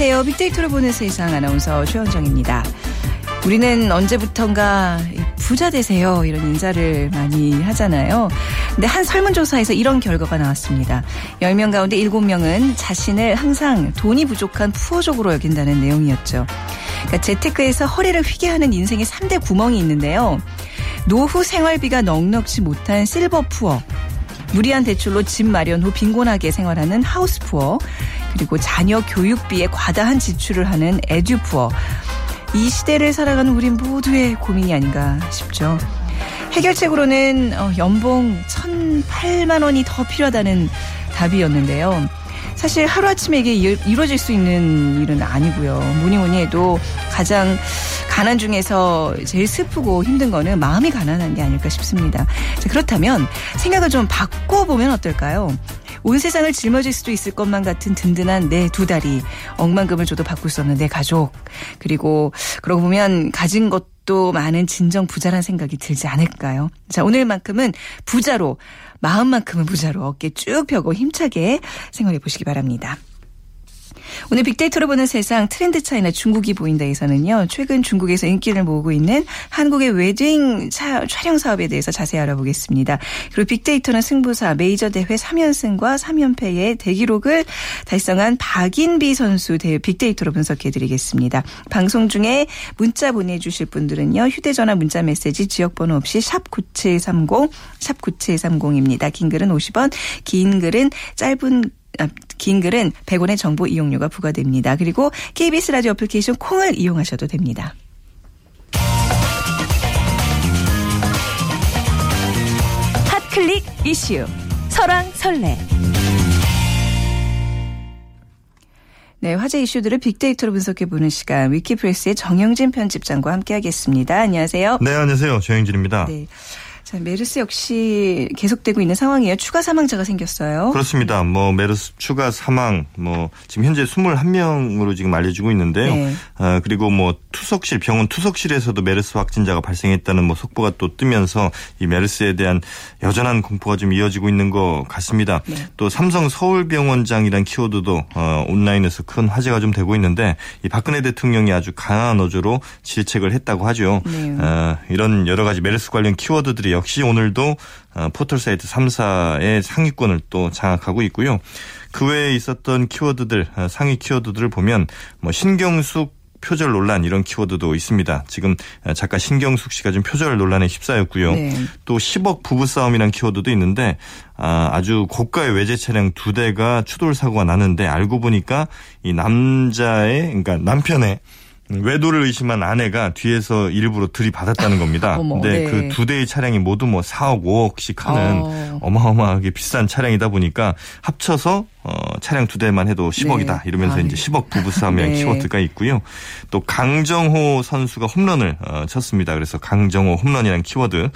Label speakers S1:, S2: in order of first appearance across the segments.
S1: 안녕하세요. 빅데이터를 보는 세상 아나운서 최원정입니다. 우리는 언제부턴가 부자 되세요 이런 인사를 많이 하잖아요. 근데 한 설문조사에서 이런 결과가 나왔습니다. 10명 가운데 7명은 자신을 항상 돈이 부족한 푸어족으로 여긴다는 내용이었죠. 그러니까 재테크에서 허리를 휘게 하는 인생의 3대 구멍이 있는데요. 노후 생활비가 넉넉지 못한 실버 푸어, 무리한 대출로 집 마련 후 빈곤하게 생활하는 하우스 푸어, 그리고 자녀 교육비에 과다한 지출을 하는 에듀 푸어. 이 시대를 살아가는 우리 모두의 고민이 아닌가 싶죠. 해결책으로는 어, 연봉 1,008만 원이 더 필요하다는 답이었는데요. 사실 하루아침에 이게 이루어질 수 있는 일은 아니고요. 뭐니 뭐니 해도 가장 가난 중에서 제일 슬프고 힘든 거는 마음이 가난한 게 아닐까 싶습니다. 자, 그렇다면 생각을 좀 바꿔보면 어떨까요? 온 세상을 짊어질 수도 있을 것만 같은 든든한 내 두 다리, 억만금을 줘도 바꿀 수 없는 내 가족, 그리고 그러고 보면 가진 것도 많은 진정 부자란 생각이 들지 않을까요? 자, 오늘만큼은 부자로, 마음만큼은 부자로 어깨 쭉 펴고 힘차게 생활해 보시기 바랍니다. 오늘 빅데이터로 보는 세상 트렌드 차이나 중국이 보인다에서는요. 최근 중국에서 인기를 모으고 있는 한국의 웨딩 차, 촬영 사업에 대해서 자세히 알아보겠습니다. 그리고 빅데이터는 승부사 메이저 대회 3연승과 3연패의 대기록을 달성한 박인비 선수 대 빅데이터로 분석해 드리겠습니다. 방송 중에 문자 보내 주실 분들은요. 휴대 전화 문자 메시지 지역 번호 없이 샵 9730, 샵 9730입니다. 긴 글은 50원, 긴 글은 짧은 아, 긴 글은 100원의 정보 이용료가 부과됩니다. 그리고 KBS 라디오 애플리케이션 콩을 이용하셔도 됩니다. hot click 이슈 설왕설래 네, 화제 이슈들을 빅데이터로 분석해보는 시간 위키프레스의 정영진 편집장과 함께하겠습니다. 안녕하세요.
S2: 네, 안녕하세요. 정영진입니다. 네.
S1: 자, 메르스 역시 계속되고 있는 상황이에요. 추가 사망자가 생겼어요.
S2: 그렇습니다. 뭐 메르스 추가 사망 뭐 지금 현재 21명으로 지금 알려지고 있는데요. 네. 아, 그리고 뭐 투석실 병원 투석실에서도 메르스 확진자가 발생했다는 뭐 속보가 또 뜨면서 이 메르스에 대한 여전한 공포가 좀 이어지고 있는 것 같습니다. 네. 또 삼성 서울병원장이란 키워드도 어, 온라인에서 큰 화제가 좀 되고 있는데 이 박근혜 대통령이 아주 강한 어조로 질책을 했다고 하죠. 네. 어, 이런 여러 가지 메르스 관련 키워드들이 역시 오늘도 어, 포털 사이트 3사의 상위권을 또 장악하고 있고요. 그 외에 있었던 키워드들 어, 상위 키워드들을 보면 뭐 신경숙 표절 논란 이런 키워드도 있습니다. 지금 어, 작가 신경숙 씨가 좀 표절 논란에 휩싸였고요. 네. 또 10억 부부싸움이란 키워드도 있는데 아, 아주 고가의 외제 차량 두 대가 추돌 사고가 나는데 알고 보니까 이 남자의 그러니까 남편의 외도를 의심한 아내가 뒤에서 일부러 들이받았다는 겁니다. 근데 네. 그두 대의 차량이 모두 뭐 4억, 5억씩 하는 어. 어마어마하게 비싼 차량이다 보니까 합쳐서 어, 차량 두 대만 해도 10억이다 네. 이러면서 아, 이제 10억 부부싸움이라는 네. 키워드가 있고요. 또 강정호 선수가 홈런을 어, 쳤습니다. 그래서 강정호 홈런이라는 키워드.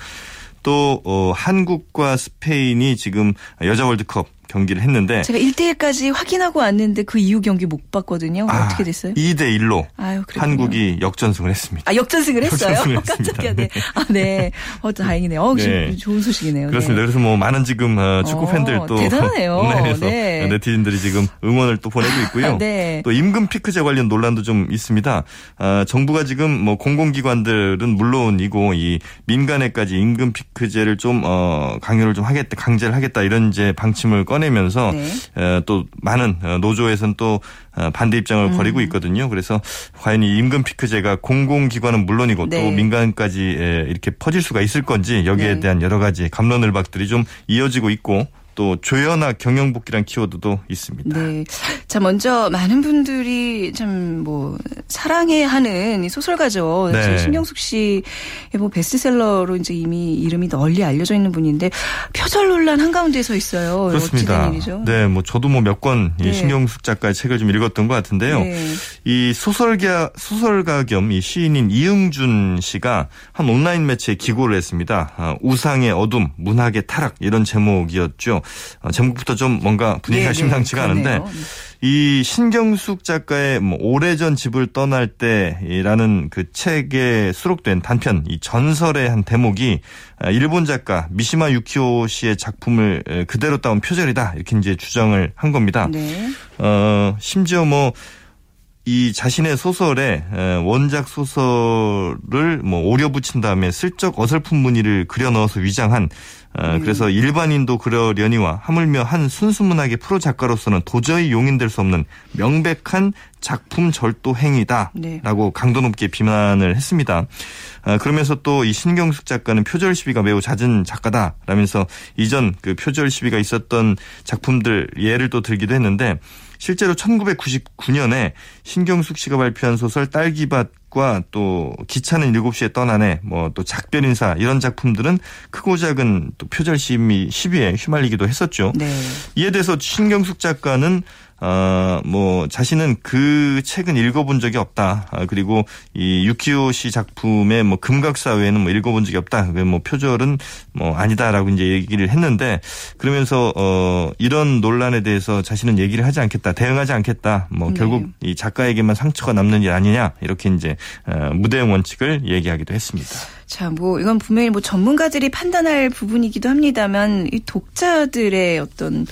S2: 또 어, 한국과 스페인이 지금 여자 월드컵 경기를 했는데
S1: 제가 1대1까지 확인하고 왔는데 그 이후 경기 못 봤거든요. 아, 어떻게 됐어요?
S2: 2대 1로 아유, 한국이 역전승을 했습니다.
S1: 아, 역전승을 했어요? 역전승을 깜짝이야. 네. 아, 네. 어, 다행이네요. 어, 네. 좋은 소식이네요.
S2: 그렇습니다. 네. 그래서 뭐 많은 지금 어, 축구 팬들 어, 또
S1: 대단하네요.
S2: 네. 네티즌들이 지금 응원을 또 보내고 있고요. 네. 또 임금 피크제 관련 논란도 좀 있습니다. 아, 정부가 지금 뭐 공공기관들은 물론이고 이 민간에까지 임금 피크제를 좀 어, 강요를 좀 하겠다, 강제를 하겠다 이런 이제 방침을 꺼내 꺼내면서 네. 또 많은 어, 노조에서는 또 어, 반대 입장을 음. 벌이고 있거든요. 그래서 과연 이 임금 피크제가 공공기관은 물론이고 네. 또 민간까지 이렇게 퍼질 수가 있을 건지 여기에 네. 대한 여러 가지 감론을박들이 좀 이어지고 있고 또 조연화 경영복귀란 키워드도 있습니다. 네.
S1: 자, 먼저 많은 분들이 참 뭐 사랑해 하는 소설가죠. 네. 신경숙 씨의 뭐 베스트셀러로 이제 이미 이름이 널리 알려져 있는 분인데 표절 논란 한가운데 서 있어요.
S2: 그렇습니다. 네, 뭐 저도 뭐 몇권 네. 신경숙 작가의 책을 좀 읽었던 것 같은데요. 네. 이 소설가 소설가 겸 이 시인인 이응준 씨가 한 온라인 매체에 기고를 했습니다. 아, 우상의 어둠, 문학의 타락 이런 제목이었죠. 어, 제목부터 좀 뭔가 분위기가 네, 네 심상치가 않은데 이 신경숙 작가의 뭐 오래전 집을 떠날 때라는 그 책에 수록된 단편 이 전설의 한 대목이 아, 일본 작가 미시마 유키오 씨의 작품을 그대로 따온 표절이다 이렇게 이제 주장을 한 겁니다. 네. 어 심지어 뭐이 자신의 소설에 원작 소설을 뭐 오려 붙인 다음에 슬쩍 어설픈 무늬를 그려 넣어서 위장한 어, 음. 그래서 일반인도 그러려니와 하물며 한 순수문학의 프로 작가로서는 도저히 용인될 수 없는 명백한 작품 절도 행위다라고 네. 강도 높게 비난을 했습니다. 아, 그러면서 또 이 신경숙 작가는 표절 시비가 매우 잦은 작가다라면서 이전 그 표절 시비가 있었던 작품들 예를 또 들기도 했는데 실제로 1999년에 신경숙 씨가 발표한 소설 딸기밭과 또 기차는 7시에 떠나네 뭐 또 작별 인사 이런 작품들은 크고 작은 또 표절 시비에 휘말리기도 했었죠. 네. 이에 대해서 신경숙 작가는 어, 뭐, 자신은 그 책은 읽어본 적이 없다. 아, 그리고 이 유키오 씨 작품의 뭐 금각사 외에는 뭐 읽어본 적이 없다. 뭐 표절은 뭐 아니다라고 이제 얘기를 했는데 그러면서 어, 이런 논란에 대해서 자신은 얘기를 하지 않겠다. 대응하지 않겠다. 뭐 네. 결국 이 작가에게만 상처가 남는 일 아니냐. 이렇게 이제 어, 무대응 원칙을 얘기하기도 했습니다.
S1: 자, 뭐 이건 분명히 뭐 전문가들이 판단할 부분이기도 합니다만 이 독자들의 어떤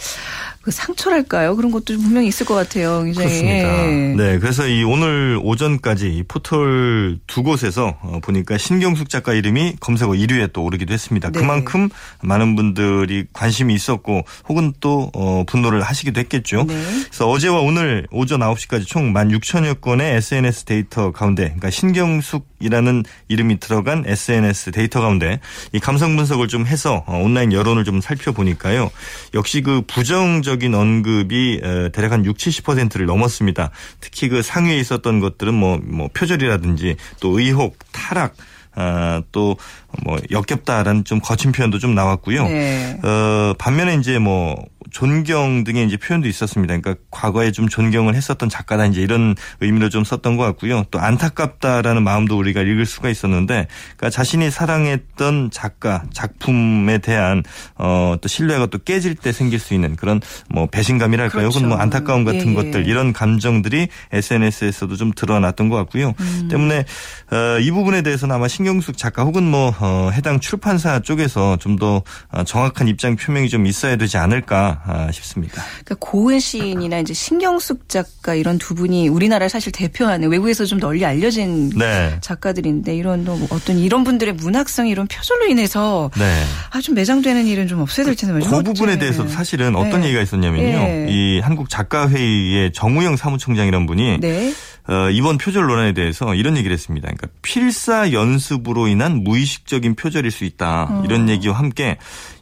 S1: 그 상처랄까요? 그런 것도 분명히 있을 것 같아요. 굉장히.
S2: 그렇습니다. 예. 네, 그래서 이 오늘 오전까지 이 포털 두 곳에서 어, 보니까 신경숙 작가 이름이 검색어 1위에 또 오르기도 했습니다. 네. 그만큼 많은 분들이 관심이 있었고 혹은 또 어, 분노를 하시기도 했겠죠. 네. 그래서 어제와 오늘 오전 9시까지 총 16,000여 건의 SNS 데이터 가운데 그러니까 신경숙이라는 이름이 들어간 SNS 데이터 가운데 이 감성 분석을 좀 해서 어, 온라인 여론을 좀 살펴보니까요. 역시 그 부정적 부정적인 언급이 대략 한 60, 70%를 넘었습니다. 특히 그 상위에 있었던 것들은 뭐, 뭐 표절이라든지 또 의혹, 타락, 아, 또뭐 역겹다라는 좀 거친 표현도 좀 나왔고요. 네. 어, 반면에 이제 뭐 존경 등의 이제 표현도 있었습니다. 그러니까 과거에 좀 존경을 했었던 작가다 이제 이런 의미로 좀 썼던 것 같고요. 또 안타깝다라는 마음도 우리가 읽을 수가 있었는데 그러니까 자신이 사랑했던 작가 작품에 대한 어, 또 신뢰가 또 깨질 때 생길 수 있는 그런 뭐 배신감이랄까요. 그렇죠. 혹은 뭐 안타까움 같은 예, 것들 이런 감정들이 SNS에서도 좀 드러났던 것 같고요. 음. 때문에 어, 이 부분에 대해서는 아마 신경숙 작가 혹은 뭐 어, 해당 출판사 쪽에서 좀더 어, 정확한 입장 표명이 좀 있어야 되지 않을까 아, 싶습니다.
S1: 그러니까 고은 시인이나 이제 신경숙 작가 이런 두 분이 우리나라를 사실 대표하는 외국에서 좀 널리 알려진 네. 작가들인데 이런 또 어떤 이런 분들의 문학성 이런 표절로 인해서 네. 아좀 매장되는 일은 좀 없어야 될 텐데
S2: 말이죠. 그 부분에 대해서 사실은 어떤 네. 얘기가 있었냐면요. 네. 이 한국 작가회의의 정우영 사무총장이라는 분이 네. 어, 이번 표절 논란에 대해서 이런 얘기를 했습니다. 그러니까 필사 연습으로 인한 무의식적인 표절일 수 있다. 어. 이런 얘기와 함께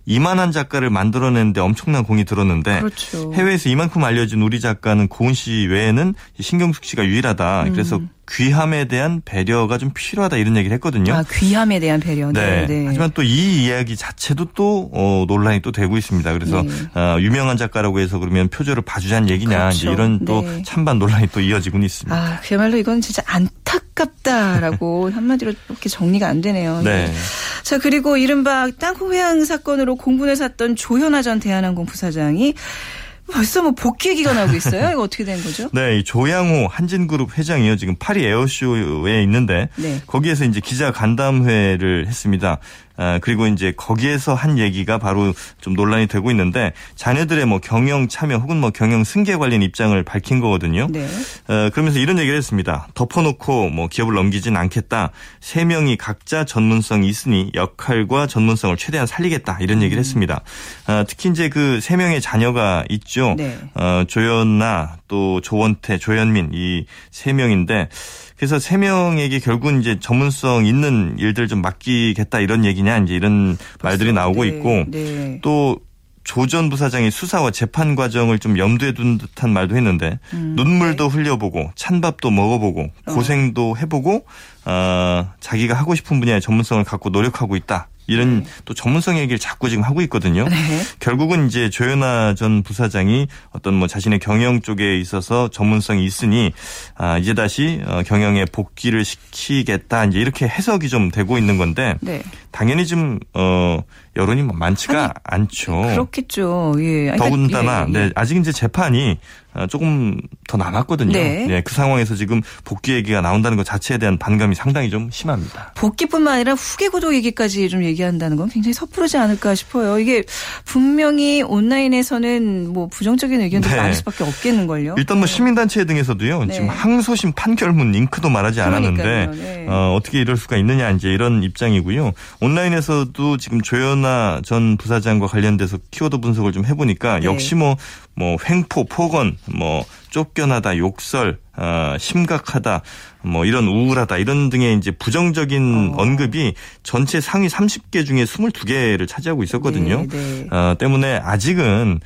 S2: 이만한 작가를 만들어내는데 엄청난 공이 들었는데 그렇죠. 해외에서 이만큼 알려진 우리 작가는 고은 씨 외에는 신경숙 씨가 유일하다. 음. 그래서 귀함에 대한 배려가 좀 필요하다 이런 얘기를 했거든요.
S1: 아, 귀함에 대한 배려.
S2: 네. 네. 네. 하지만 또 이 이야기 자체도 또 어, 논란이 또 되고 있습니다. 그래서 네. 어, 유명한 작가라고 해서 그러면 표절을 봐주자는 얘기냐 그렇죠. 이런 또 네. 찬반 논란이 또 이어지고는 있습니다.
S1: 아, 그야말로 이건 진짜 안타깝다라고 한마디로 이렇게 정리가 안 되네요. 네. 자, 그리고 이른바 땅콩 회항 사건으로 공분을 샀던 조현아 전 대한항공 부사장이 벌써 뭐 복귀 얘기가 나오고 있어요. 이거 어떻게 된 거죠?
S2: 네, 이 조양호 한진그룹 회장이요. 지금 파리 에어쇼에 있는데 네. 거기에서 이제 기자 간담회를 했습니다. 아, 그리고 이제 거기에서 한 얘기가 바로 좀 논란이 되고 있는데 자녀들의 뭐 경영 참여 혹은 뭐 경영 승계 관련 입장을 밝힌 거거든요. 네. 어, 그러면서 이런 얘기를 했습니다. 덮어놓고 뭐 기업을 넘기진 않겠다. 세 명이 각자 전문성이 있으니 역할과 전문성을 최대한 살리겠다 이런 얘기를 음. 했습니다. 어, 특히 이제 그 세 명의 자녀가 있죠. 네. 어, 조연나 또 조원태, 조현민 이 세 명인데 그래서 세 명에게 결국은 이제 전문성 있는 일들 좀 맡기겠다 이런 얘기냐 이제 이런 말들이 나오고 네, 있고 네. 또 조전 부사장이 수사와 재판 과정을 좀 염두에 둔 듯한 말도 했는데 음, 눈물도 네. 흘려보고 찬밥도 먹어보고 어. 고생도 해보고 어, 자기가 하고 싶은 분야의 전문성을 갖고 노력하고 있다. 이런 네. 또 전문성 얘기를 자꾸 지금 하고 있거든요. 네. 결국은 이제 조현아 전 부사장이 어떤 뭐 자신의 경영 쪽에 있어서 전문성이 있으니 아 이제 다시 어, 경영에 복귀를 시키겠다 이제 이렇게 해석이 좀 되고 있는 건데 네. 당연히 좀 어, 여론이 뭐 많지가 아니, 않죠.
S1: 그렇겠죠. 예.
S2: 더군다나 예, 예. 네, 아직 이제 재판이 어, 조금 더 남았거든요. 네. 네. 그 상황에서 지금 복귀 얘기가 나온다는 것 자체에 대한 반감이 상당히 좀 심합니다.
S1: 복귀뿐만 아니라 후계 구독 얘기까지 좀 얘기한다는 건 굉장히 섣부르지 않을까 싶어요. 이게 분명히 온라인에서는 뭐 부정적인 의견도 네. 많을 수밖에 없겠는 걸요.
S2: 일단 뭐 네. 시민단체 등에서도요. 네. 지금 항소심 판결문 링크도 말하지 않았는데 네. 어, 어떻게 이럴 수가 있느냐 이제 이런 입장이고요. 온라인에서도 지금 조현아 전 부사장과 관련돼서 키워드 분석을 좀 해보니까 네. 역시 뭐뭐 횡포, 폭언, 뭐 쫓겨나다, 욕설, 어, 심각하다, 뭐 이런 우울하다 이런 등의 이제 부정적인 어. 언급이 전체 상위 30개 중에 22개를 차지하고 있었거든요. 네, 네. 어, 때문에 아직은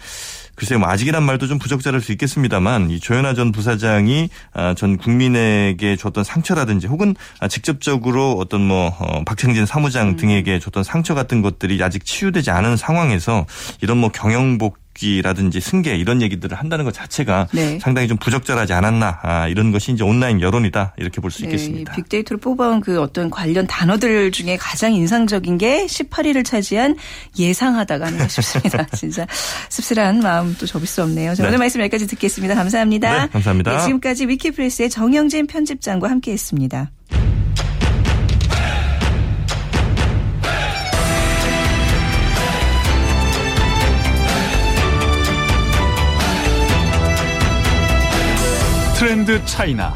S2: 글쎄요, 뭐 아직이란 말도 좀 부적절할 수 있겠습니다만 이 조현아 전 부사장이 아, 전 국민에게 줬던 상처라든지 혹은 직접적으로 어떤 뭐 어, 박창진 사무장 음. 등에게 줬던 상처 같은 것들이 아직 치유되지 않은 상황에서 이런 뭐 경영복 복귀라든지 승계 이런 얘기들을 한다는 것 자체가 네. 상당히 좀 부적절하지 않았나 아, 이런 것이 이제 온라인 여론이다 이렇게 볼수 네, 있겠습니다.
S1: 빅데이터로 뽑아온 그 어떤 관련 단어들 중에 가장 인상적인 게 18위를 차지한 예상하다가 아닌가 싶습니다. 진짜 씁쓸한 마음 또 접을 수 없네요. 자, 네. 오늘 말씀 여기까지 듣겠습니다. 감사합니다.
S2: 네, 감사합니다.
S1: 네, 지금까지 위키프레스의 정영진 편집장과 함께했습니다.
S3: 트렌드 차이나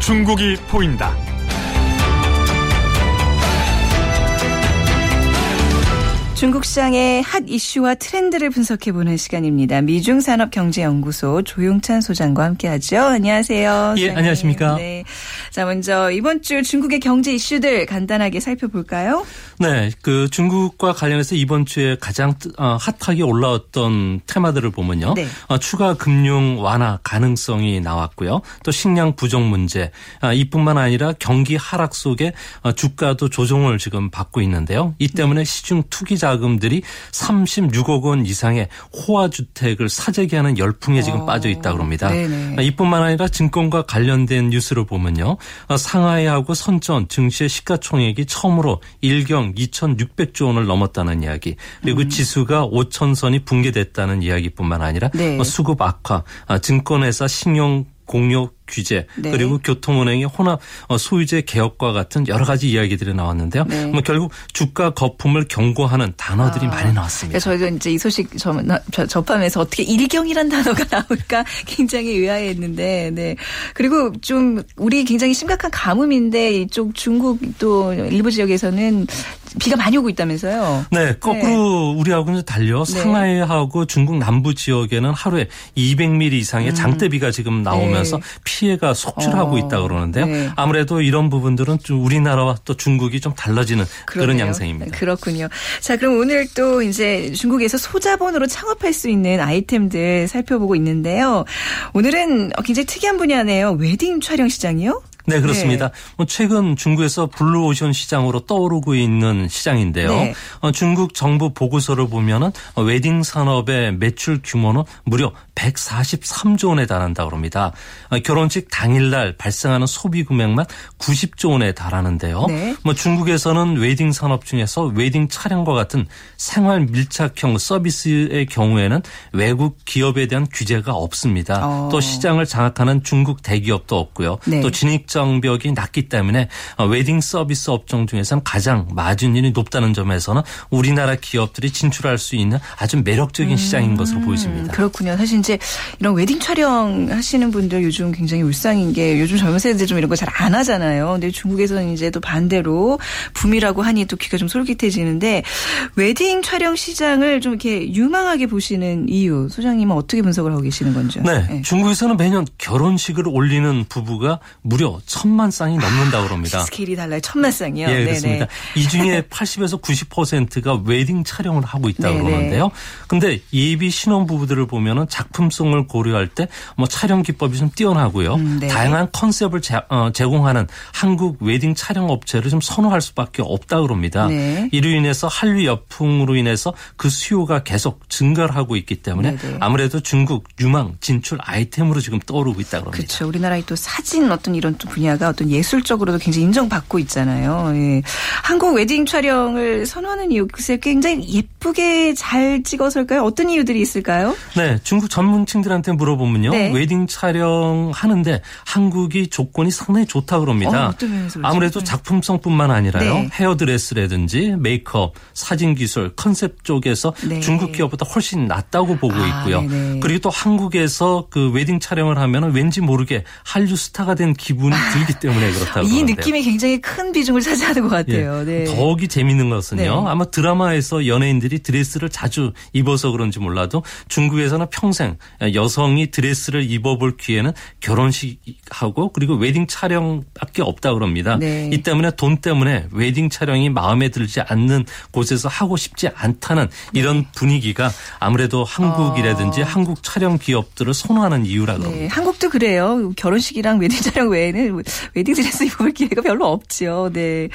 S3: 중국이 보인다.
S1: 중국 시장의 핫 이슈와 트렌드를 분석해 보는 시간입니다. 미중 산업 경제 연구소 조용찬 소장과 함께 하죠. 안녕하세요.
S4: 예, 소장님. 안녕하십니까. 네.
S1: 자, 먼저 이번 주 중국의 경제 이슈들 간단하게 살펴볼까요?
S4: 네, 그 중국과 관련해서 이번 주에 가장 어, 핫하게 올라왔던 테마들을 보면요. 네. 어, 추가 금융 완화 가능성이 나왔고요. 또 식량 부족 문제, 아, 이뿐만 아니라 경기 하락 속에 어, 주가도 조정을 지금 받고 있는데요. 이 때문에 시중 투기 자 금들이 36억 원 이상의 호화 주택을 사재기 하는 열풍에 지금 빠져 있다고 합니다. 네네. 아, 이뿐만 아니라 증권과 관련된 뉴스를 보면요. 상하이하고 선전 증시의 시가총액이 처음으로 일경 정 2,600조 원을 넘었다는 이야기 그리고 음. 지수가 5천선이 붕괴됐다는 이야기뿐만 아니라 네. 뭐 수급 악화, 아, 증권회사 신용 공유 규제 네. 그리고 교통은행의 혼합 어, 소유재 개혁과 같은 여러 가지 이야기들이 나왔는데요. 네. 뭐 결국 주가 거품을 경고하는 단어들이 아. 많이 나왔습니다.
S1: 저희도 이제 이 소식 접하면서 어떻게 일경이란 단어가 나올까 굉장히 의아했는데, 네. 그리고 좀 우리 굉장히 심각한 가뭄인데 이쪽 중국 또 일부 지역에서는 비가 많이 오고 있다면서요?
S4: 네, 거꾸로 네. 우리하고는 달려 네. 상하이하고 중국 남부 지역에는 하루에 200mm 이상의 음. 장대비가 지금 나오면서 네. 피해가 속출하고 어. 있다 그러는데요. 네. 아무래도 이런 부분들은 좀 우리나라와 또 중국이 좀 달라지는 그러네요. 그런 양상입니다.
S1: 그렇군요. 자, 그럼 오늘 또 이제 중국에서 소자본으로 창업할 수 있는 아이템들 살펴보고 있는데요. 오늘은 굉장히 특이한 분야네요. 웨딩 촬영 시장이요?
S4: 네, 그렇습니다. 네. 뭐 최근 중국에서 블루오션 시장으로 떠오르고 있는 시장인데요. 네. 어, 중국 정부 보고서를 보면은 웨딩 산업의 매출 규모는 무려 143조 원에 달한다고 합니다. 어, 결혼식 당일날 발생하는 소비 금액만 90조 원에 달하는데요. 네. 뭐 중국에서는 웨딩 산업 중에서 웨딩 촬영과 같은 생활 밀착형 서비스의 경우에는 외국 기업에 대한 규제가 없습니다. 어. 또 시장을 장악하는 중국 대기업도 없고요. 네. 또 진입 장벽이 낮기 때문에 어, 웨딩 서비스 업종 중에서는 가장 마진율이 높다는 점에서는 우리나라 기업들이 진출할 수 있는 아주 매력적인 음, 시장인 것으로 보여집니다.
S1: 그렇군요. 사실 이제 이런 웨딩 촬영 하시는 분들 요즘 굉장히 울상인 게 요즘 젊은 세대들 좀 이런 거 잘 안 하잖아요. 근데 중국에서는 이제 또 반대로 붐이라고 하니 또 귀가 좀 솔깃해지는데 웨딩 촬영 시장을 좀 이렇게 유망하게 보시는 이유 소장님은 어떻게 분석을 하고 계시는 건지.
S4: 네. 네. 중국에서는 매년 결혼식을 올리는 부부가 무려 천만 쌍이 넘는다고 그럽니다.
S1: 스케일이 달라요. 천만 쌍이요.
S4: 예, 그렇습니다. 이 중에 80에서 90%가 웨딩 촬영을 하고 있다고 네네. 그러는데요. 근데 예비 신혼 부부들을 보면은 작품 성을 고려할 때 뭐 촬영 기법이 좀 뛰어나고요. 음, 네. 다양한 컨셉을 제, 어, 제공하는 한국 웨딩 촬영 업체를 좀 선호할 수밖에 없다 그럽니다. 네. 이로 인해서 한류 여풍으로 인해서 그 수요가 계속 증가를 하고 있기 때문에 네네. 아무래도 중국 유망 진출 아이템으로 지금 떠오르고 있다 그럽니다.
S1: 그렇죠. 우리나라의 또 사진 어떤 이런 또 분야가 어떤 예술적으로도 굉장히 인정받고 있잖아요. 예. 한국 웨딩 촬영을 선호하는 이유 글쎄 굉장히 예쁘게 잘 찍어서일까요? 어떤 이유들이 있을까요?
S4: 네, 중국 젊은층들한테 물어보면요. 네. 웨딩 촬영하는데 한국이 조건이 상당히 좋다 그럽니다. 어, 아무래도 작품성뿐만 아니라요. 네. 헤어드레스라든지 메이크업, 사진 기술, 컨셉 쪽에서 네. 중국 기업보다 훨씬 낫다고 보고 아, 있고요. 아, 그리고 또 한국에서 그 웨딩 촬영을 하면 왠지 모르게 한류 스타가 된 기분이 들기 때문에 그렇다고 이
S1: 느낌이 굉장히 큰 비중을 차지하는 것 같아요. 예. 네.
S4: 더욱이 재밌는 것은요. 네. 아마 드라마에서 연예인들이 드레스를 자주 입어서 그런지 몰라도 중국에서는 평생 여성이 드레스를 입어볼 기회는 결혼식하고 그리고 웨딩 촬영밖에 없다 그럽니다. 네. 이 때문에 돈 때문에 웨딩 촬영이 마음에 들지 않는 곳에서 하고 싶지 않다는 이런 네. 분위기가 아무래도 한국이라든지 어. 한국 촬영 기업들을 선호하는 이유라 네. 그럽니다.
S1: 한국도 그래요. 결혼식이랑 웨딩 촬영 외에는 웨딩 드레스 입을 기회가 별로 없죠. 네.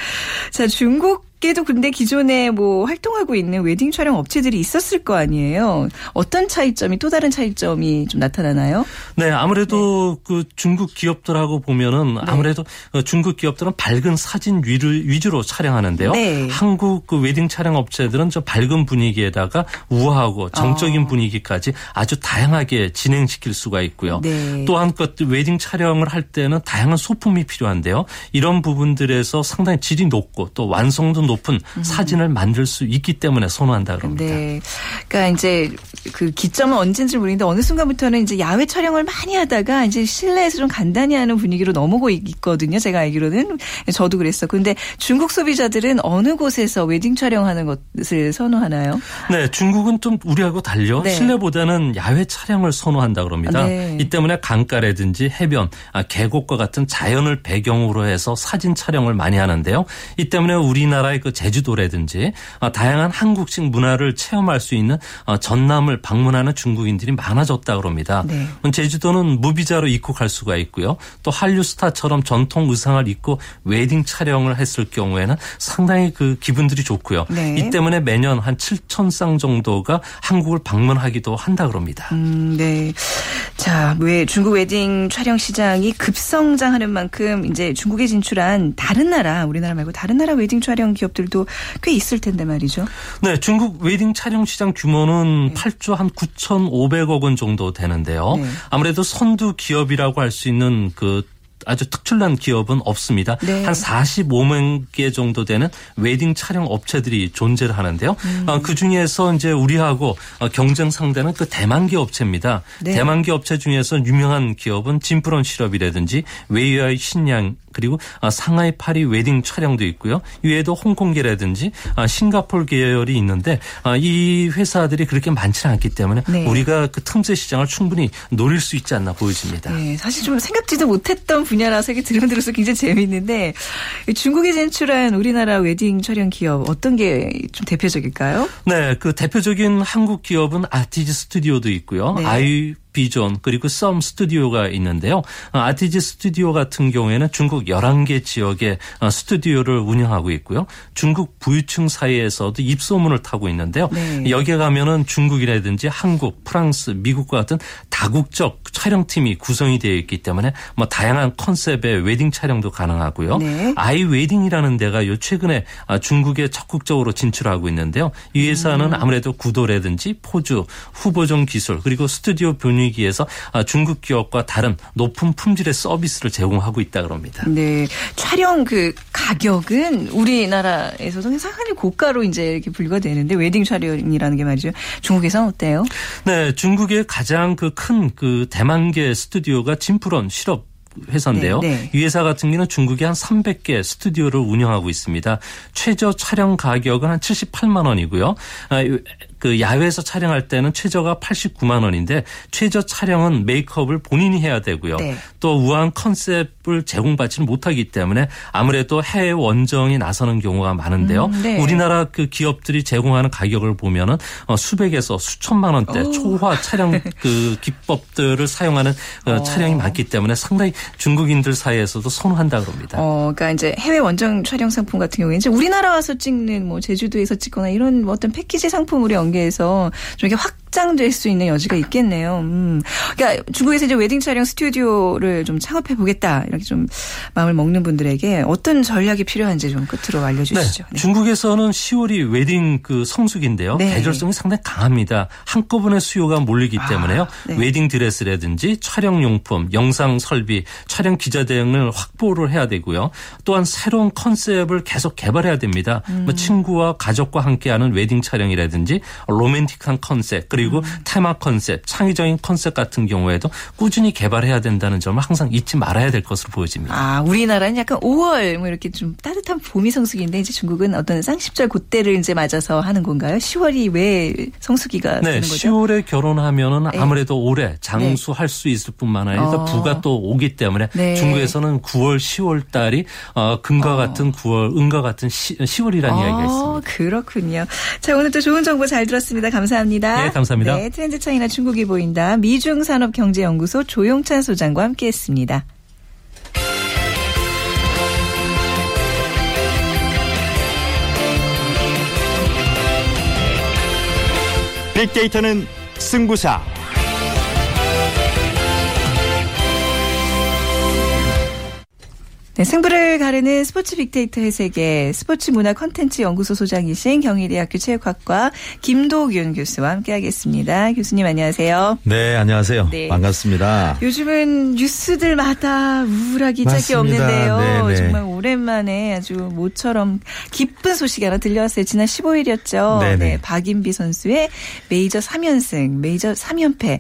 S1: 자, 중국 밖에도 근데 기존에 뭐 활동하고 있는 웨딩 촬영 업체들이 있었을 거 아니에요. 어떤 차이점이 또 다른 차이점이 좀 나타나나요?
S4: 네, 아무래도 네. 그 중국 기업들하고 보면은 네. 아무래도 그 중국 기업들은 밝은 사진 위를 위주로 촬영하는데요. 네. 한국 그 웨딩 촬영 업체들은 저 밝은 분위기에다가 우아하고 정적인 어. 분위기까지 아주 다양하게 진행시킬 수가 있고요. 네. 또한 그 웨딩 촬영을 할 때는 다양한 소품이 필요한데요. 이런 부분들에서 상당히 질이 높고 또 완성도 높은 음. 사진을 만들 수 있기 때문에 선호한다 그럽니다. 네.
S1: 그러니까 이제 그 기점은 언제인지 모르겠는데 어느 순간부터는 이제 야외 촬영을 많이 하다가 이제 실내에서 좀 간단히 하는 분위기로 넘어오고 있거든요. 제가 알기로는 저도 그랬어. 근데 중국 소비자들은 어느 곳에서 웨딩 촬영하는 것을 선호하나요?
S4: 네, 중국은 좀 우리하고 달려 네. 실내보다는 야외 촬영을 선호한다 그럽니다. 네. 이 때문에 강가라든지 해변, 아, 계곡과 같은 자연을 배경으로 해서 사진 촬영을 많이 하는데요. 이 때문에 우리나라의 그 제주도라든지 어, 다양한 한국식 문화를 체험할 수 있는 어, 전남을 방문하는 중국인들이 많아졌다 그럽니다. 네. 제주도는 무비자로 입국할 수가 있고요. 또 한류 스타처럼 전통 의상을 입고 웨딩 촬영을 했을 경우에는 상당히 그 기분들이 좋고요. 네. 이 때문에 매년 한 7천 쌍 정도가 한국을 방문하기도 한다 그럽니다. 음, 네.
S1: 자, 왜 중국 웨딩 촬영 시장이 급성장하는 만큼 이제 중국에 진출한 다른 나라, 우리나라 말고 다른 나라 웨딩 촬영 기업 기업들도 꽤 있을 텐데 말이죠.
S4: 네, 중국 웨딩 촬영 시장 규모는 네. 8조 한 9,500억 원 정도 되는데요. 네. 아무래도 선두 기업이라고 할 수 있는 그 아주 특출난 기업은 없습니다. 네. 한 45만 개 정도 되는 웨딩 촬영 업체들이 존재를 하는데요. 음. 어, 그 중에서 이제 우리하고 어, 경쟁 상대는 그 대만계 업체입니다. 네. 대만계 업체 중에서 유명한 기업은 진프론 실업이라든지 웨이와이 신양 그리고 아, 상하이 파리 웨딩 촬영도 있고요. 이외에도 홍콩계라든지 아, 싱가폴 계열이 있는데 아, 이 회사들이 그렇게 많지는 않기 때문에 네. 우리가 그 틈새 시장을 충분히 노릴 수 있지 않나 보여집니다. 네,
S1: 사실 좀 생각지도 못했던 분야라서 이게 들으면 들어서 굉장히 재미있는데 중국에 진출한 우리나라 웨딩 촬영 기업 어떤 게 좀 대표적일까요?
S4: 네, 그 대표적인 한국 기업은 아티즈 스튜디오도 있고요. 네. 아이 비존 그리고 썸 스튜디오가 있는데요. 어, 아티즈 스튜디오 같은 경우에는 중국 11개 지역의 어, 스튜디오를 운영하고 있고요. 중국 부유층 사이에서도 입소문을 타고 있는데요. 네. 여기에 가면은 중국이라든지 한국, 프랑스, 미국과 같은 다국적 촬영팀이 구성이 되어 있기 때문에 뭐 다양한 컨셉의 웨딩 촬영도 가능하고요. 네. 아이 웨딩이라는 데가 요 최근에 아, 중국에 적극적으로 진출하고 있는데요. 이 회사는 음. 아무래도 구도라든지 포즈, 후보정 기술 그리고 스튜디오 분위 분위기에서 아, 중국 기업과 다른 높은 품질의 서비스를 제공하고 있다 그럽니다.
S1: 네. 촬영 그 가격은 우리나라에서도 상당히 고가로 이제 이렇게 분류가 되는데 웨딩 촬영이라는 게 말이죠. 중국에서 어때요?
S4: 네. 중국의 가장 그 큰그 그 대만계 스튜디오가 진프론 실업 회사인데요. 네, 네. 이 회사 같은 경우는 중국에 한 300개 스튜디오를 운영하고 있습니다. 최저 촬영 가격은 한 78만 원이고요. 아, 그 야외에서 촬영할 때는 최저가 89만 원인데 최저 촬영은 메이크업을 본인이 해야 되고요. 네. 또 우아한 컨셉을 제공받지는 못하기 때문에 아무래도 해외 원정이 나서는 경우가 많은데요. 음, 네. 우리나라 그 기업들이 제공하는 가격을 보면은 어, 수백에서 수천만 원대 오. 초화 촬영 그 기법들을 사용하는 어, 어. 촬영이 많기 때문에 상당히 중국인들 사이에서도 선호한다 그럽니다.
S1: 어, 그러니까 이제 해외 원정 촬영 상품 같은 경우에 이제 우리나라 와서 찍는 뭐 제주도에서 찍거나 이런 뭐 어떤 패키지 상품으로 연 관계에서 좀 이렇게 확 확장될 수 있는 여지가 있겠네요. 음. 그러니까 중국에서 이제 웨딩 촬영 스튜디오를 좀 창업해 보겠다 이렇게 좀 마음을 먹는 분들에게 어떤 전략이 필요한지 좀 끝으로 알려주시죠.
S4: 네. 네. 중국에서는 10월이 웨딩 그 성수기인데요. 네. 계절성이 상당히 강합니다. 한꺼번에 수요가 몰리기 아, 때문에요. 네. 웨딩 드레스라든지 촬영 용품, 영상 설비, 촬영 기자 등을 확보를 해야 되고요. 또한 새로운 컨셉을 계속 개발해야 됩니다. 음. 뭐 친구와 가족과 함께하는 웨딩 촬영이라든지 로맨틱한 컨셉 그리고 음. 테마 컨셉, 창의적인 컨셉 같은 경우에도 꾸준히 개발해야 된다는 점을 항상 잊지 말아야 될 것으로 보여집니다.
S1: 아, 우리나라는 약간 5월 뭐 이렇게 좀 따뜻한 봄이 성수기인데 이제 중국은 어떤 쌍십절 그때를 이제 맞아서 하는 건가요? 10월이 왜 성수기가
S4: 네, 되는
S1: 거죠?
S4: 10월에 결혼하면은 네. 아무래도 올해 장수할 네. 수 있을 뿐만 아니라 어. 부가 또 오기 때문에 네. 중국에서는 9월, 10월 달이 어, 금과 어. 같은 9월, 은과 같은 10월이라는 어, 이야기가 있습니다.
S1: 그렇군요. 자, 오늘 또 좋은 정보 잘 들었습니다. 감사합니다.
S4: 네, 감사합니다.
S1: 네, 트렌드 차이나 중국이 보인다. 미중산업경제연구소 조용찬 소장과 함께했습니다.
S3: 빅데이터는 승부사.
S1: 네, 승부를 가르는 스포츠 빅데이터의 세계 스포츠 문화 컨텐츠 연구소 소장이신 경희대학교 체육학과 김도균 교수와 함께하겠습니다. 교수님 안녕하세요.
S5: 네, 안녕하세요. 네. 반갑습니다.
S1: 요즘은 뉴스들마다 우울하기 짝이 없는데요. 네네. 네. 정말 오랜만에 아주 모처럼 기쁜 소식이 하나 들려왔어요. 지난 15일이었죠. 네네. 네, 박인비 선수의 메이저 3연승, 메이저 3연패.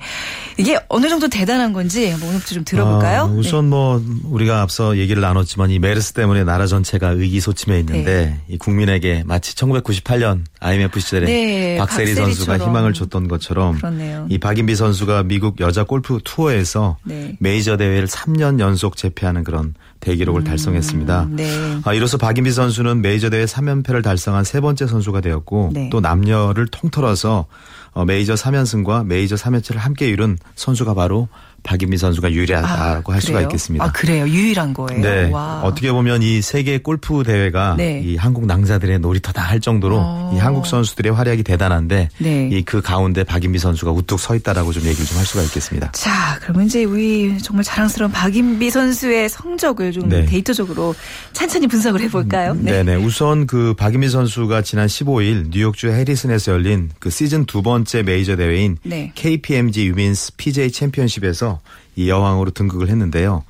S1: 이게 어느 정도 대단한 건지 오늘부터 좀 들어볼까요? 어,
S5: 우선 네. 뭐 우리가 앞서 얘기를 나눴 나눴지만 이 메르스 때문에 나라 전체가 의기소침해 있는데 네. 이 국민에게 마치 1998년 IMF 시절에 네, 박세리 선수가 희망을 줬던 것처럼 그렇네요. 이 박인비 선수가 미국 여자 골프 투어에서 네. 메이저 대회를 3년 연속 재패하는 그런 대기록을 음, 달성했습니다. 네. 아, 이로써 박인비 선수는 메이저 대회 3연패를 달성한 세 번째 선수가 되었고 네. 또 남녀를 통틀어서 어, 메이저 3연승과 메이저 3연패를 함께 이룬 선수가 바로 박인미 선수가 유리하다고 아, 할 수가 있겠습니다.
S1: 아 그래요? 유일한 거예요.
S5: 네. 와. 어떻게 보면 이 세계 골프 대회가 네. 이 한국 낭자들의 놀이터다 할 정도로 어. 이 한국 선수들의 활약이 대단한데 네. 이그 가운데 박인미 선수가 우뚝 서 있다라고 좀 얘기를 좀 할 수가 있겠습니다.
S1: 자, 그러면 이제 우리 정말 자랑스러운 박인비 선수의 성적을 좀 네. 데이터적으로 찬찬히 분석을 해볼까요?
S5: 음, 네. 네 우선 그 박인미 선수가 지난 15일 뉴욕주 해리슨에서 열린 그 시즌 두 번째 메이저 대회인 네. KPMG 유민스 PJ 챔피언십에서 이 여왕으로 등극을 했는데요.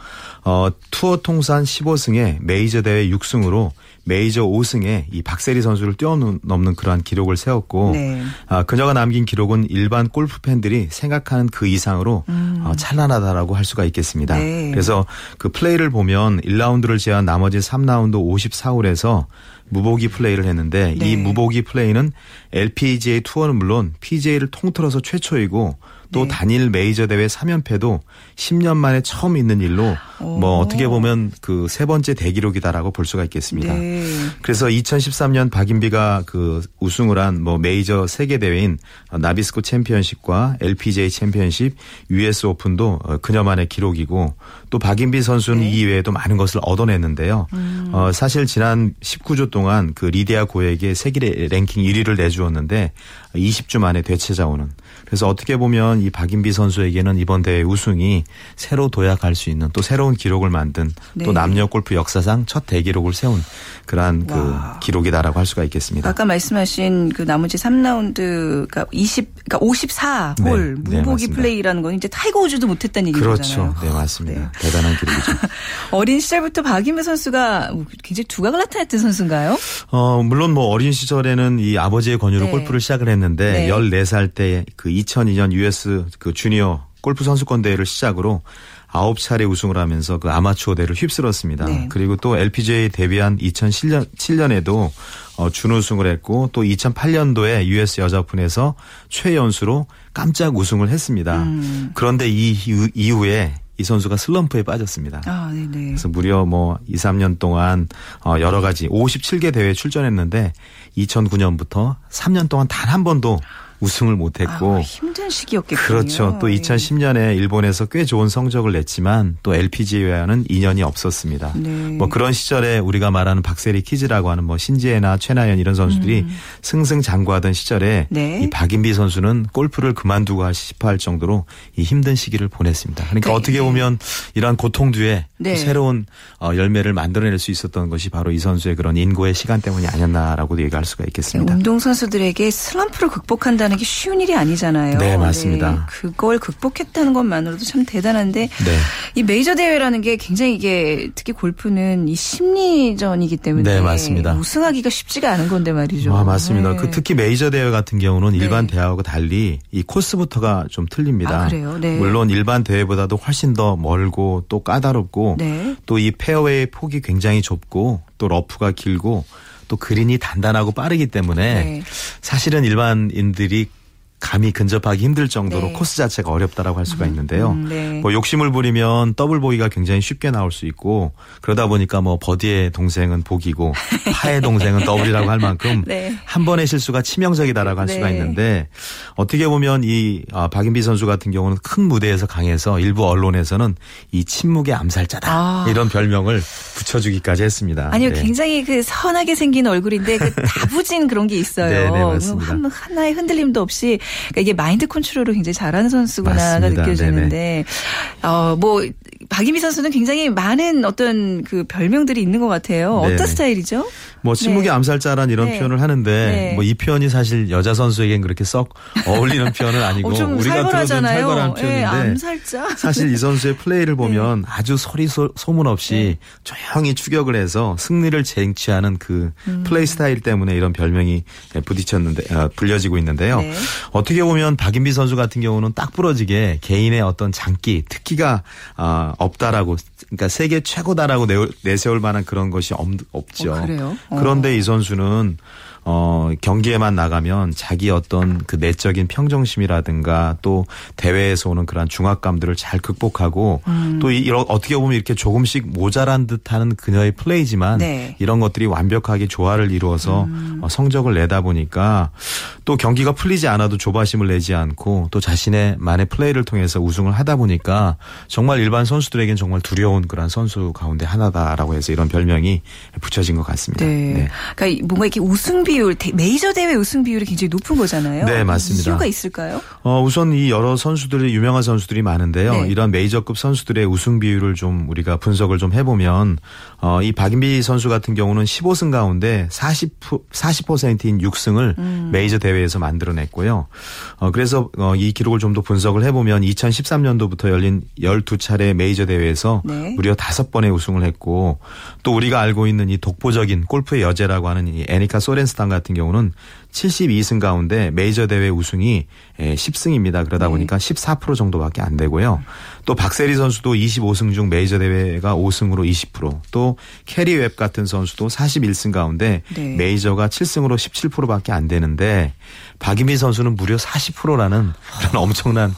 S5: 어, 투어 통산 15승에 메이저 대회 6승으로 메이저 5승에 이 박세리 선수를 뛰어넘는 그러한 기록을 세웠고 네. 아, 그녀가 남긴 기록은 일반 골프 팬들이 생각하는 그 이상으로 음. 어, 찬란하다라고 할 수가 있겠습니다. 네. 그래서 그 플레이를 보면 1라운드를 제한 나머지 3라운드 54홀에서 무보기 플레이를 했는데 네. 이 무보기 플레이는 LPGA 투어는 물론 PGA를 통틀어서 최초이고 또 네. 단일 메이저 대회 3연패도 10년 만에 처음 있는 일로 오. 뭐 어떻게 보면 그 세 번째 대기록이다라고 볼 수가 있겠습니다. 네. 그래서 2013년 박인비가 그 우승을 한 뭐 메이저 세계 대회인 나비스코 챔피언십과 LPGA 챔피언십, US 오픈도 어, 그녀만의 기록이고 또 박인비 선수는 네. 이외에도 많은 것을 얻어냈는데요. 음. 어, 사실 지난 19주 동안 그 리디아 고에게 세계 랭킹 1위를 내주었는데 20주 만에 되찾아오는 그래서 어떻게 보면 이 박인비 선수에게는 이번 대회 우승이 새로 도약할 수 있는 또 새로운 기록을 만든 네. 또 남녀 골프 역사상 첫 대기록을 세운 그러한 그 기록이다라고 할 수가 있겠습니다.
S1: 아까 말씀하신 그 나머지 3라운드가 20 그러니까 54홀 네. 무보기 네, 플레이라는 건 이제 타이거 우즈도 못했다는 얘기잖아요.
S5: 그렇죠. 네 맞습니다. 네. 대단한 기록이죠.
S1: 어린 시절부터 박인비 선수가 굉장히 두각을 나타냈던 선수인가요?
S5: 어 물론 뭐 어린 시절에는 이 아버지의 권유로 네. 골프를 시작을 했는데 14살 때 그 2002년 US 그 주니어 골프 선수권 대회를 시작으로 9차례 우승을 하면서 그 아마추어 대회를 휩쓸었습니다. 네. 그리고 또 LPGA 데뷔한 2007년 7년에도 어, 준우승을 했고 또 2008년도에 US 여자 오픈에서 최연수로 깜짝 우승을 했습니다. 음. 그런데 이 이후에 이 선수가 슬럼프에 빠졌습니다. 아, 네네. 그래서 무려 뭐 2, 3년 동안 어 여러 가지 57개 대회에 출전했는데 2009년부터 3년 동안 단 한 번도 우승을 못했고
S1: 아, 힘든 시기였겠군요.
S5: 그렇죠. 또 2010년에 일본에서 꽤 좋은 성적을 냈지만 또 LPGA와는 인연이 없었습니다. 네. 뭐 그런 시절에 우리가 말하는 박세리 키즈라고 하는 뭐 신지혜나 최나연 이런 선수들이 음. 승승장구하던 시절에 네. 이 박인비 선수는 골프를 그만두고 싶어 할 정도로 이 힘든 시기를 보냈습니다. 그러니까 네. 어떻게 보면 이러한 고통 뒤에 네. 새로운 어, 열매를 만들어낼 수 있었던 것이 바로 이 선수의 그런 인고의 시간 때문이 아니었나라고도 얘기할 수가 있겠습니다.
S1: 운동 선수들에게 슬럼프를 극복한다는 게 쉬운 일이 아니잖아요.
S5: 네, 맞습니다. 네,
S1: 그걸 극복했다는 것만으로도 참 대단한데 네. 이 메이저 대회라는 게 굉장히 이게 특히 골프는 이 심리전이기 때문에 네, 맞습니다. 우승하기가 쉽지가 않은 건데 말이죠.
S5: 아, 맞습니다. 네. 그 특히 메이저 대회 같은 경우는 일반 네. 대회하고 달리 이 코스부터가 좀 틀립니다.
S1: 아, 그래요? 네.
S5: 물론 일반 대회보다도 훨씬 더 멀고 또 까다롭고 네. 또이 페어웨이 폭이 굉장히 좁고 또 러프가 길고 또 그린이 단단하고 빠르기 때문에 네. 사실은 일반인들이 감히 근접하기 힘들 정도로 네. 코스 자체가 어렵다라고 할 수가 음, 있는데요. 음, 네. 뭐 욕심을 부리면 더블 보기가 굉장히 쉽게 나올 수 있고 그러다 보니까 뭐 버디의 동생은 보기고 파의 동생은 더블이라고 할 만큼 네. 한 번의 실수가 치명적이다라고 할 수가 네. 있는데 어떻게 보면 이 아, 박인비 선수 같은 경우는 큰 무대에서 강해서 일부 언론에서는 이 침묵의 암살자다 아. 이런 별명을 붙여주기까지 했습니다.
S1: 아니요, 네. 굉장히 그 선하게 생긴 얼굴인데 그 다부진 그런 게 있어요. 네, 네, 맞습니다. 하나의 흔들림도 없이 그러니까 이게 마인드 컨트롤을 굉장히 잘하는 선수구나가 맞습니다. 느껴지는데 어 뭐 박인비 선수는 굉장히 많은 어떤 그 별명들이 있는 것 같아요. 어떤 네. 스타일이죠?
S5: 뭐 침묵의 네. 암살자란 이런 네. 표현을 하는데 네. 뭐이 표현이 사실 여자 선수에겐 그렇게 썩 어울리는 표현은 아니고 어, 우리가 들어준 살벌한 네, 표현인데 암살자. 사실 이 선수의 플레이를 네. 보면 아주 소리 소, 문 없이 조용히 추격을 해서 승리를 쟁취하는 그 음. 플레이 스타일 때문에 이런 별명이 부딪혔는데 어, 불려지고 있는데요. 어떻게 보면 박인비 선수 같은 경우는 딱 부러지게 개인의 어떤 장기 특기가 어, 없다라고 그러니까 세계 최고다라고 내세울 만한 그런 것이 없, 없죠.
S1: 어, 그래요?
S5: 그런데 이 선수는 어, 경기에만 나가면 자기 어떤 그 내적인 평정심이라든가 또 대회에서 오는 그런 중압감들을 잘 극복하고 음. 또 이런 어떻게 보면 이렇게 조금씩 모자란 듯하는 그녀의 플레이지만 네. 이런 것들이 완벽하게 조화를 이루어서 음. 어, 성적을 내다 보니까 또 경기가 풀리지 않아도 조바심을 내지 않고 또 자신의 만의 플레이를 통해서 우승을 하다 보니까 정말 일반 선수들에겐 정말 두려운 그런 선수 가운데 하나다라고 해서 이런 별명이 붙여진 것 같습니다.
S1: 네. 네. 그러니까 뭔가 이렇게 우승 비율, 메이저 대회 우승 비율이 굉장히 높은 거잖아요.
S5: 네, 맞습니다.
S1: 이유가 있을까요?
S5: 어, 우선 이 여러 선수들이 유명한 선수들이 많은데요. 네. 이런 메이저급 선수들의 우승 비율을 좀 우리가 분석을 좀 해보면 어, 이 박인비 선수 같은 경우는 15승 가운데 40 40%인 6승을 음. 메이저 대회에서 만들어냈고요. 어, 그래서 어, 이 기록을 좀 더 분석을 해보면 2013년도부터 열린 12차례 메이저 대회에서 네. 무려 5번의 우승을 했고 또 우리가 알고 있는 이 독보적인 골프의 여제라고 하는 이 애니카 소렌스 탄 같은 경우는 72승 가운데 메이저 대회 우승이 10승입니다. 그러다 네. 보니까 14% 정도밖에 안 되고요. 또 박세리 선수도 25승 중 메이저 대회가 5승으로 20%또 캐리 웹 같은 선수도 41승 가운데 네. 메이저가 7승으로 17%밖에 안 되는데 박인비 선수는 무려 40%라는 그런 엄청난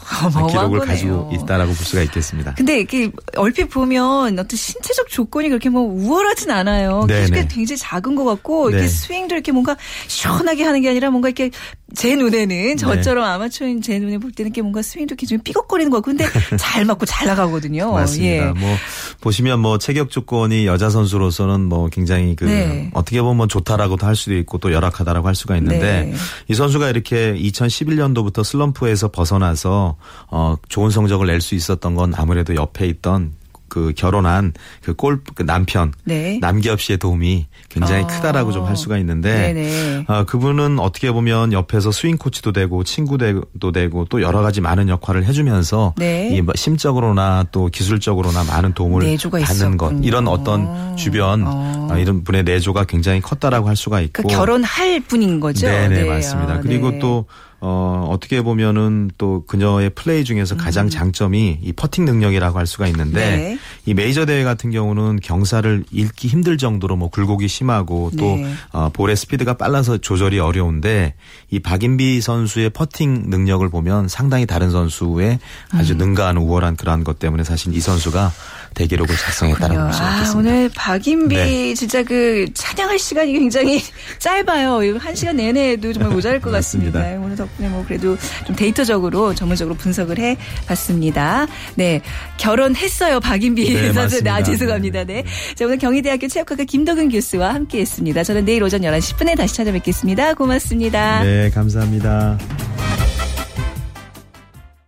S5: 기록을 거네요. 가지고 있다라고 볼 수가 있겠습니다.
S1: 근데 이렇게 얼핏 보면 어떤 신체적 조건이 그렇게 뭐 우월하진 않아요. 네네. 굉장히 작은 것 같고 네. 이렇게 스윙도 이렇게 뭔가 시원하게 하는 게 아니라 뭔가 이렇게 제 눈에는 네. 저처럼 네. 아마추어인 제 눈에 볼 때는 이렇게 뭔가 스윙도 이렇게 좀 삐걱거리는 것 같고 근데 잘 맞고 잘 나가거든요.
S5: 맞습니다.
S1: 예.
S5: 뭐 보시면 뭐 체격 조건이 여자 선수로서는 뭐 굉장히 그 네. 어떻게 보면 뭐 좋다라고도 할 수도 있고 또 열악하다라고 할 수가 있는데 네. 이 선수가 이렇게 2011년도부터 슬럼프에서 벗어나서 어 좋은 성적을 낼 수 있었던 건 아무래도 옆에 있던 그 결혼한 그 골프 그 남편 네. 남기엽 씨의 도움이 굉장히 어. 크다라고 좀 할 수가 있는데 어, 그분은 어떻게 보면 옆에서 스윙 코치도 되고 친구도 되고 또 여러 가지 많은 역할을 해주면서 네. 이뭐 심적으로나 또 기술적으로나 많은 도움을 받는 있었군요. 것 이런 어떤 주변 어. 어. 이런 분의 내조가 굉장히 컸다라고 할 수가 있고
S1: 그러니까 결혼할 분인 거죠.
S5: 네네 네, 맞습니다. 아, 그리고 네. 또 어, 어떻게 보면은 또 그녀의 플레이 중에서 가장 음. 장점이 이 퍼팅 능력이라고 할 수가 있는데 네. 이 메이저 대회 같은 경우는 경사를 읽기 힘들 정도로 뭐 굴곡이 심하고 또 네. 어, 볼의 스피드가 빨라서 조절이 어려운데 이 박인비 선수의 퍼팅 능력을 보면 상당히 다른 선수의 아주 음. 능가한 우월한 그러한 것 때문에 사실 이 선수가 대기록을 작성했다라고 볼수 있겠습니다.
S1: 아, 오늘 박인비 네. 진짜 그 찬양할 시간이 굉장히 짧아요. 한 시간 내내도 정말 모자랄 것 같습니다. 오늘 덕분에 뭐 그래도 좀 데이터적으로 전문적으로 분석을 해 봤습니다. 네. 결혼했어요. 박인비 네, 선수. 네, 아, 죄송합니다. 네. 자, 오늘 경희대학교 체육학과 김덕은 교수와 함께 했습니다. 저는 내일 오전 11시 10분에 다시 찾아뵙겠습니다. 고맙습니다.
S5: 네, 감사합니다.